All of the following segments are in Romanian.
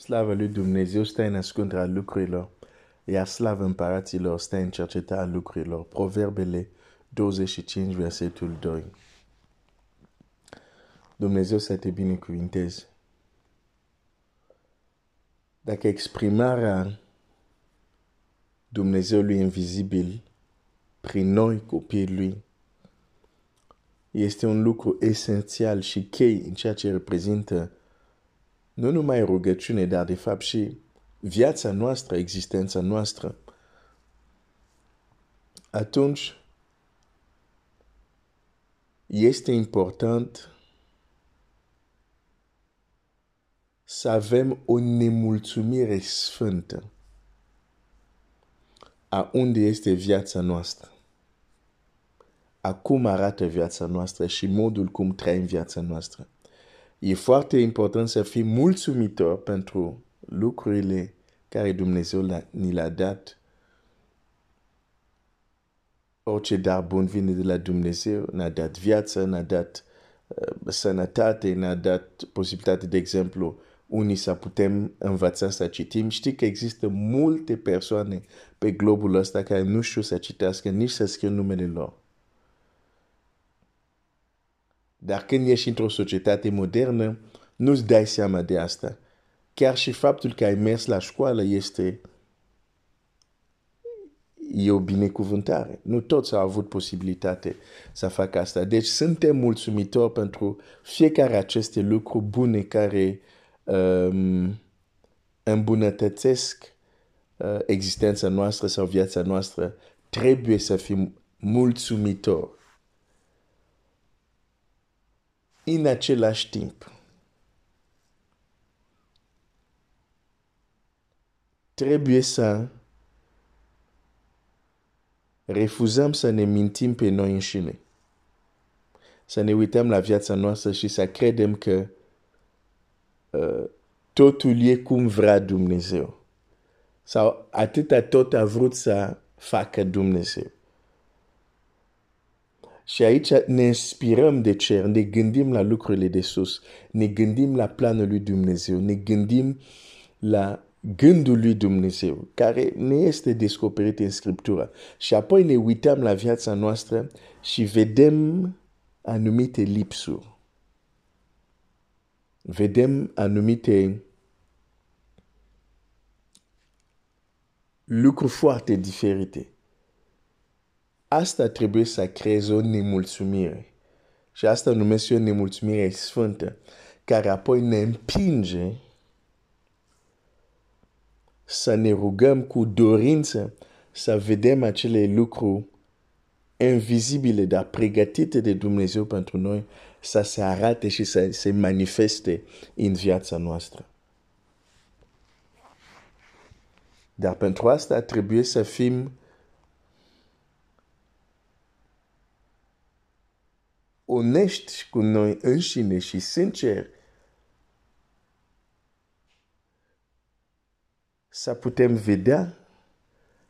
Slavă lui Dumnezeu stă în ascunderea lucrurilor, iar slavă împăraților stă în cercetarea lucrurilor. Proverbele 25, versetul 2. Dumnezeu să te binecuvinteze. Dacă exprimarea Dumnezeului invizibil prin noi, copiii lui, este un lucru esențial și chei în ceea ce reprezintă nu numai rugăciune, dar de fapt și viața noastră, existența noastră, atunci este important să avem o nemulțumire sfântă a unde este viața noastră. Acum arată viața noastră și modul cum trăim viața noastră. E foarte important să fim mulțumitor pentru lucrurile care Dumnezeu ni le-a dat. Orice dar bun vine de la Dumnezeu, ne-a dat viață, ne-a dat uh, sănătate, ne-a dat posibilitate, de exemplu, unii să putem învăța să citim. Știi că există multe persoane pe globul ăsta care nu știu să citească, nici să scrie numele lor. Dar când ești într-o societate modernă, nu-ți dai seama de asta. Chiar și faptul că ai mers la școală este e o binecuvântare. Nu toți au avut posibilitate să facă asta. Deci suntem mulțumitori pentru fiecare aceste lucruri bune care um, îmbunătățesc uh, existența noastră sau viața noastră. Trebuie să fim mulțumitori. În același timp, trebuie să refuzăm să ne mintim pe noi înșine. Să ne uităm la viața noastră și să credem că uh, totul e cum vrea Dumnezeu. Sau atâta tot a vrut să facă Dumnezeu. Și aici ne inspirăm de cer, ne gândim la lucrurile de sus, ne gândim la planul lui Dumnezeu, ne gândim la gândul lui Dumnezeu, care ne este descoperit în Scriptură. Și apoi ne uităm la viața noastră și vedem anumite lipsuri. Vedem anumite lucruri foarte diferite. Asta trebuie să creeze o nemulțumire. Și asta numesc eu nemulțumire sfântă, care apoi ne împinge să ne rugăm cu dorință să vedem acele lucruri invizibile, dar pregătite de Dumnezeu pentru noi, să se arate și să se manifeste în viața noastră. Dar pentru asta trebuie să fim onești cu noi înșine și sinceri să putem vedea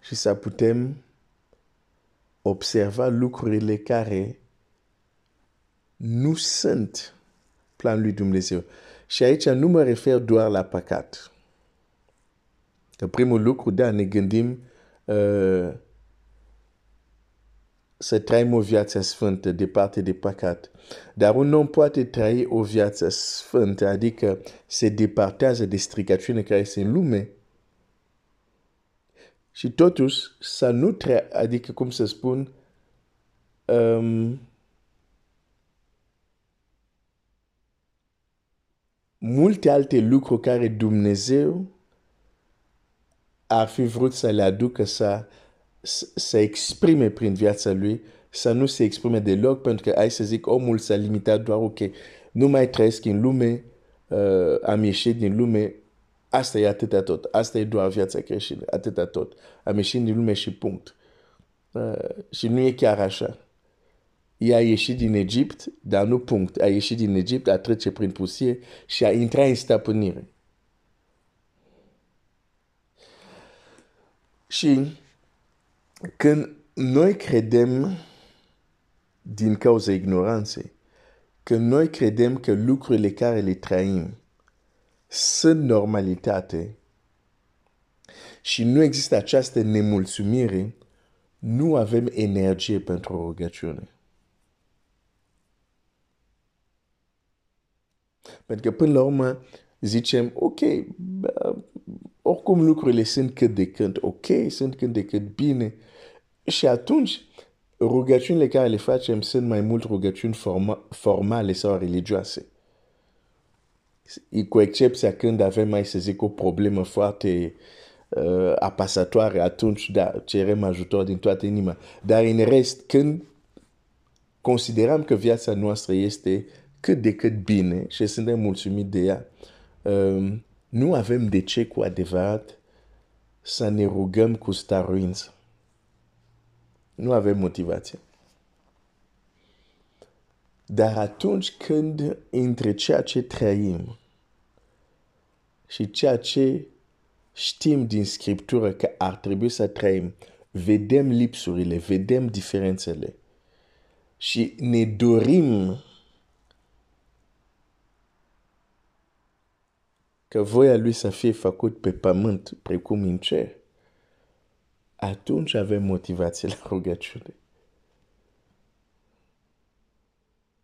și să putem observa lucrurile care nu sunt planul lui Dumnezeu. Și aici nu mă refer doar la păcat. Că primul lucru, da, ne gândim uh, să trăim o viață sfântă, departe de păcat. Dar un om poate trăi o viață sfântă, adică se departează de stricăciune care este în lume, și totuși să nu tre- adică cum să spun, um, multe alte lucruri care Dumnezeu ar fi vrut să le aducă să, să exprime prin viața lui, să nu se exprime deloc, pentru că, ai să zic, omul s-a limitat doar, ok, nu mai trăiesc în lume, uh, am ieșit din lume, Asta e atâta tot. Asta e doar viața creștină. Atâta tot. Am ieșit din lume și punct. Uh, și nu e chiar așa. Ea a ieșit din Egipt, dar nu punct. A ieșit din Egipt, a trece prin pusie și a intrat în stăpânire. Și când noi credem din cauza ignoranței, când noi credem că lucrurile care le trăim sunt normalitate și nu există această nemulțumire, nu avem energie pentru rugăciune. Pentru că până la urmă zicem, ok, oricum lucrurile sunt cât de cât ok, sunt cât de cât bine. Și atunci rugăciunile care le facem sunt mai mult rugăciuni forma, formale sau religioase. Cu excepția când avem, mai să zic, o problemă foarte uh, apasătoare, atunci, da, cerem ajutor din toată inima. Dar în rest, când considerăm că viața noastră este cât de cât bine și suntem mulțumiți de ea, um, nu avem de ce cu adevărat să ne rugăm cu staruință. Nu avem motivație. Dar atunci când între ceea ce trăim și ceea ce știm din Scriptură că ar trebui să trăim, vedem lipsurile, vedem diferențele și ne dorim că voia lui să fie făcut pe pământ precum în cer, atunci avem motivație la rugăciune.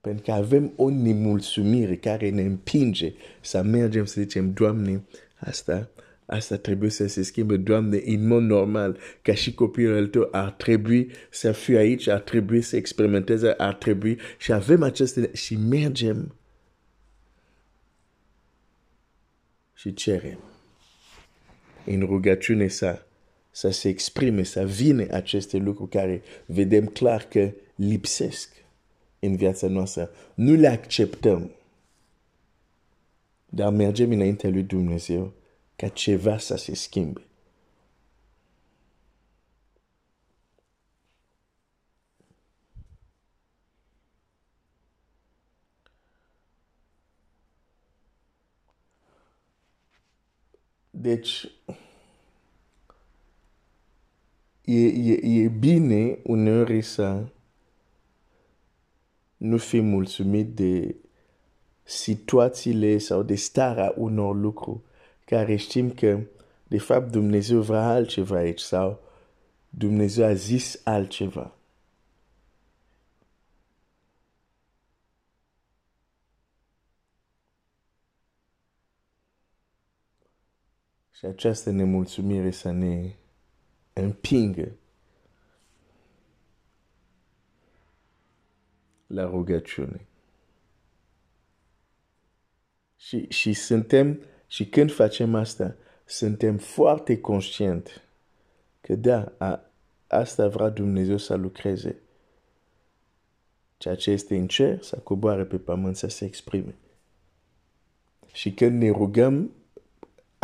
Pentru că avem o nemulțumire care ne împinge să mergem să zicem, Doamne, asta, asta trebuie să se schimbe, Doamne, în mod normal, ca și copilul tău ar trebui să fie aici, ar trebui să experimenteze, ar trebui și avem aceste și mergem și cerem. În rugăciune să, să se exprime, să vină aceste lucruri care vedem clar că lipsesc în viața noastră. Nu le acceptăm. Dar mergem înaintea lui Dumnezeu ca ceva să se schimbe. Deci, e, e, e bine uneori să nu fim mulțumit de situațiile sau de starea unor lucruri care știm că de fapt Dumnezeu vrea altceva aici sau Dumnezeu a zis altceva. Și această nemulțumire să ne împingă la rugăciune. Și, și suntem, și când facem asta, suntem foarte conștient că da, a, asta vrea Dumnezeu să lucreze. Ceea ce este în cer să coboare pe pământ să se exprime. Și când ne rugăm,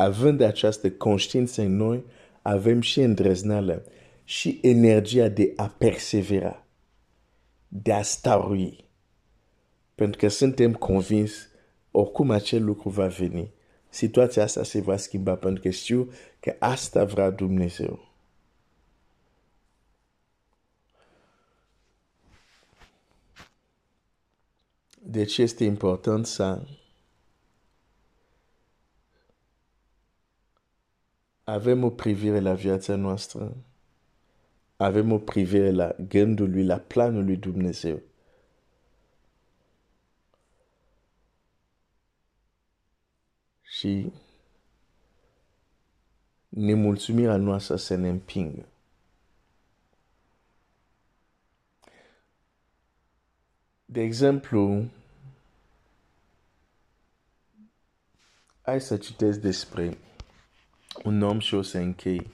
având această conștiință în noi, avem și îndrăzneală și energia de a persevera, de a starui. Pentru că suntem convins, oricum acel lucru va veni, situația asta se va schimba, pentru că știu că asta vrea Dumnezeu. Deci este important să avem o privire la viața noastră, avem o privire la gândul lui, la planul lui Dumnezeu. Și nemulțumirea noastră să ne împingă. De exemplu, hai să citesc despre un om și o să închei.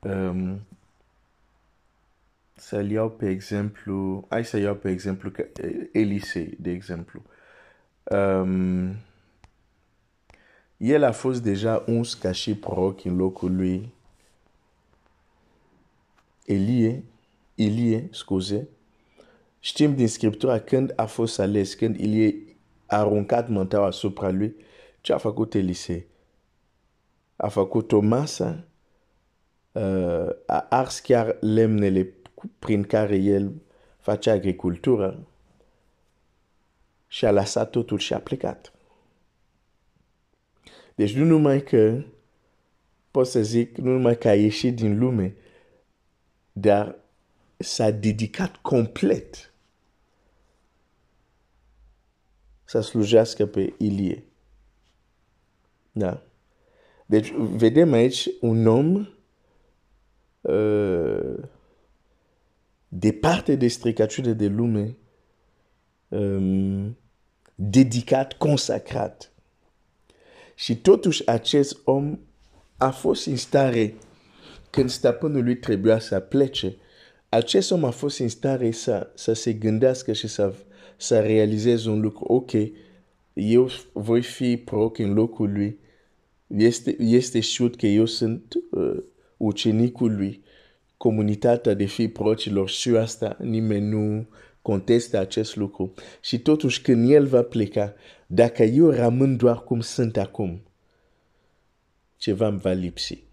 Um, să-l iau pe exemplu, hai să iau pe exemplu Elisei, de exemplu. Um, el a fost deja uns ca și proroc în locul lui Elie, Elie, scuze. Știm din Scriptura când a fost ales, când Elie a aruncat mântaua asupra lui, ce a făcut Elisei? A făcut o masă, uh, a ars chiar lemnele prin care el face agricultură și a lăsat totul și a plecat. Deci nu numai că pot să zic, nu numai că a ieșit din lume, dar s-a dedicat complet să slujească pe Ilie. Da. Deci vedem aici un om uh, departe de stricăciune de lume, um, dedicat, consacrat. Și totuși acest om a fost în stare, când stăpânul lui trebuia să plece, acest om a fost în stare să, să se gândească și să, să realizeze un lucru. Ok, eu voi fi proc în locul lui. Este, este știut că eu sunt uh, ucenicul lui. Comunitatea de fii procilor și asta, nimeni nu contestă acest lucru. Și totuși când el va pleca, dacă eu rămân doar cum sunt acum, ceva îmi va lipsi.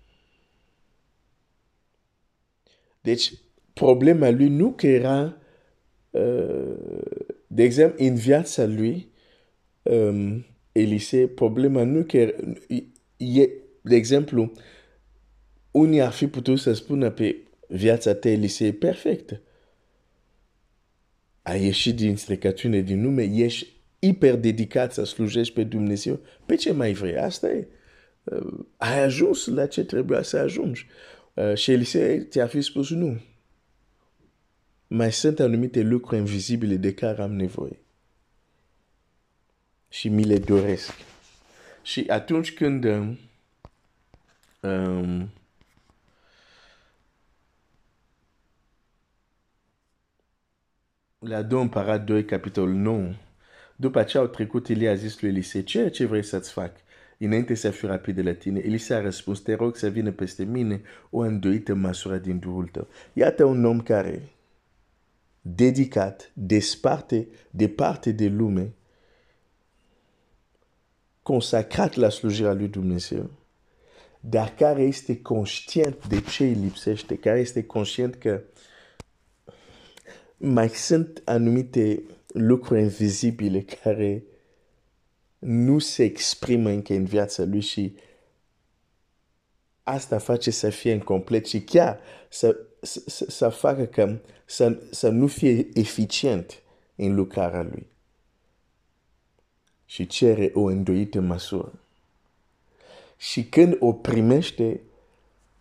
Deci, problema lui nu că era, uh, de exemplu, în viața lui, um, Elise, problema nu că e, de exemplu, unii ar fi putut să spună pe viața ta, Elise, e perfectă. A ieșit din strecăciune din nume, ești hiper dedicat să slujești pe Dumnezeu. Pe ce mai vrei? Asta e. Uh, ai ajuns la ce trebuia să ajungi. Uh, și Elise ți-a fi spus nu. Mai sunt anumite lucruri invizibile de care am nevoie. Și mi le doresc. Și atunci când um, um la 2 Împărat 2, capitolul 9, după ce au trecut, Elie a zis lui Elise, ceea ce vrei să-ți fac? Înainte să fiu rapid de la tine, Elise a răspuns, te rog să vină peste mine o îndoită măsură din Duhul tău. Iată un om care, dedicat, desparte, departe de lume, consacrat la slujirea lui Dumnezeu, dar care este conștient de ce îi lipsește, care este conștient că mai sunt anumite lucruri invizibile care nu se exprimă încă în viața lui și asta face să fie incomplet și chiar să, să, să facă că să, să nu fie eficient în lucrarea lui. Și cere o îndoită măsură. Și când o primește,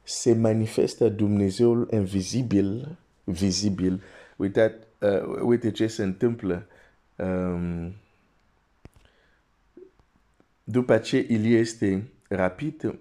se manifestă Dumnezeul invizibil, vizibil. Uitați, uh, uite ce se întâmplă. Um, după ce el este rapid,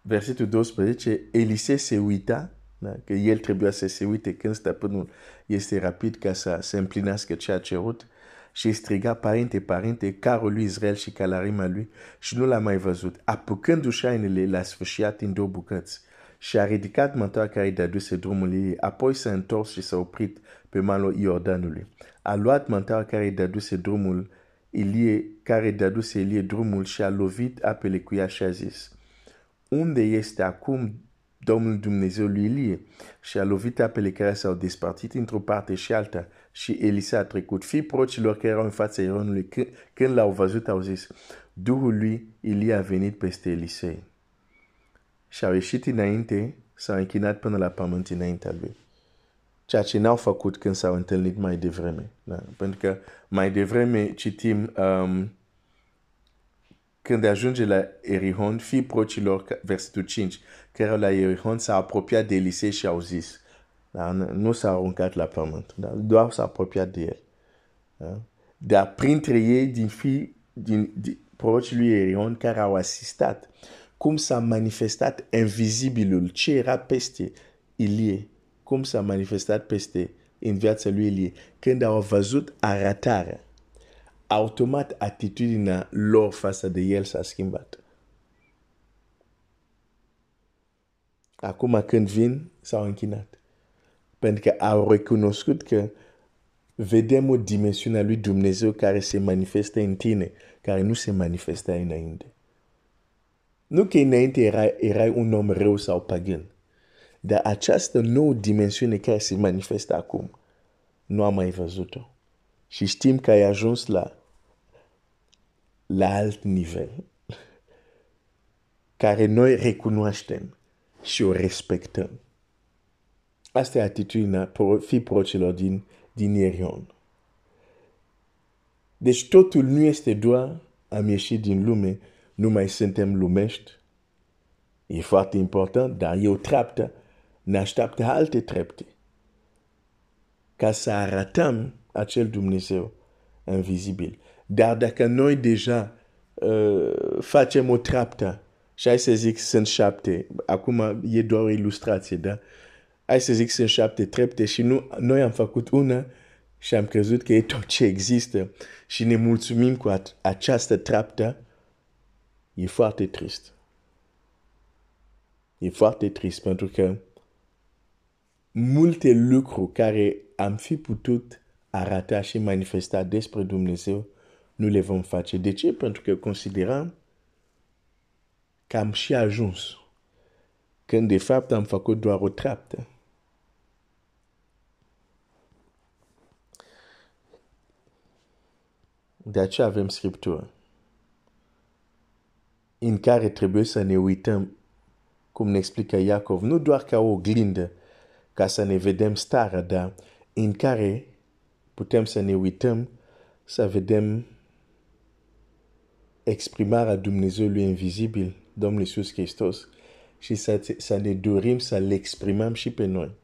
versetul 12, Elise se uita, da? că el trebuia să se uite când stăpânul este rapid ca să se împlinească ce a cerut și striga, părinte, părinte, carul lui Israel și calarima lui și nu l-a mai văzut. Apucându-și hainele, l-a sfârșit în două bucăți și a ridicat mantoa care îi dăduse drumul ei, apoi s-a întors și s-a oprit pe malul Iordanului. A luat mantoa care îi dăduse drumul Ilie, care dăduse Ilie drumul și a lovit apele cu ea și a zis, Unde este acum Domnul Dumnezeu lui Ilie? Și a lovit apele care s-au despărțit într-o parte și alta și Elisa a trecut. Fii procilor care erau în fața Ieronului, când l-au văzut, au zis, Duhul lui Ilie a venit peste Elisei. Și au ieșit înainte, s-au închinat până la pământ înaintea lui ceea ce n-au făcut când s-au întâlnit mai devreme. Da? Pentru că mai devreme citim um, când ajunge la Erihon, fii procilor, versetul 5, care la Erihon s-a apropiat de Elisei și au zis, da? nu s-a aruncat la pământ, da? doar s-a apropiat de el. Da? Dar printre ei, din fii, din, din prorocii lui Erihon care au asistat, cum s-a manifestat invizibilul ce era peste Ilie cum s-a manifestat peste în viața lui Elie, când au văzut arătarea, automat atitudinea lor față de el s-a schimbat. Acum când vin, s-au închinat. Pentru că au recunoscut că vedem o dimensiune a lui Dumnezeu care se manifestă în tine, care nu se manifesta înainte. Nu că înainte erai, erai un om rău sau pagan. Dar această nouă dimensiune care se manifestă acum, nu am mai văzut-o. Și știm că ai ajuns la, la alt nivel, care noi recunoaștem și o respectăm. Asta e atitudinea pro, fi procilor din, din Ierion. Deci totul nu este doar am ieșit din lume, nu mai suntem lumești. E foarte important, dar e o treaptă, ne așteaptă alte trepte. Ca să arătăm acel Dumnezeu invizibil. Dar dacă noi deja uh, facem o treaptă, și hai să zic sunt șapte, acum e doar o ilustrație, da? Hai să zic sunt șapte trepte și nu, noi am făcut una și am crezut că e tot ce există și ne mulțumim cu această treaptă, e foarte trist. E foarte trist pentru că multe lucruri care am fi putut arata și manifesta despre Dumnezeu, nu le vom face. De ce? Pentru că considerăm că am și ajuns. Când de fapt am făcut doar o treaptă. De aceea avem Scriptură în care trebuie să ne uităm, cum ne explică Iacov, nu doar ca o oglindă, ca să ne vedem starea, dar în care putem să ne uităm, să vedem exprimarea Dumnezeului invizibil, Domnul Iisus Hristos, și să, să ne dorim să-L exprimăm și pe noi.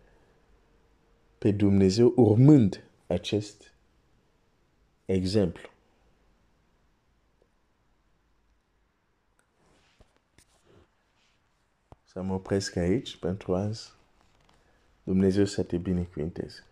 Pe Dumnezeu urmând acest exemplu. Să mă opresc aici pentru azi. Dumnezeu să te binecuvinteze.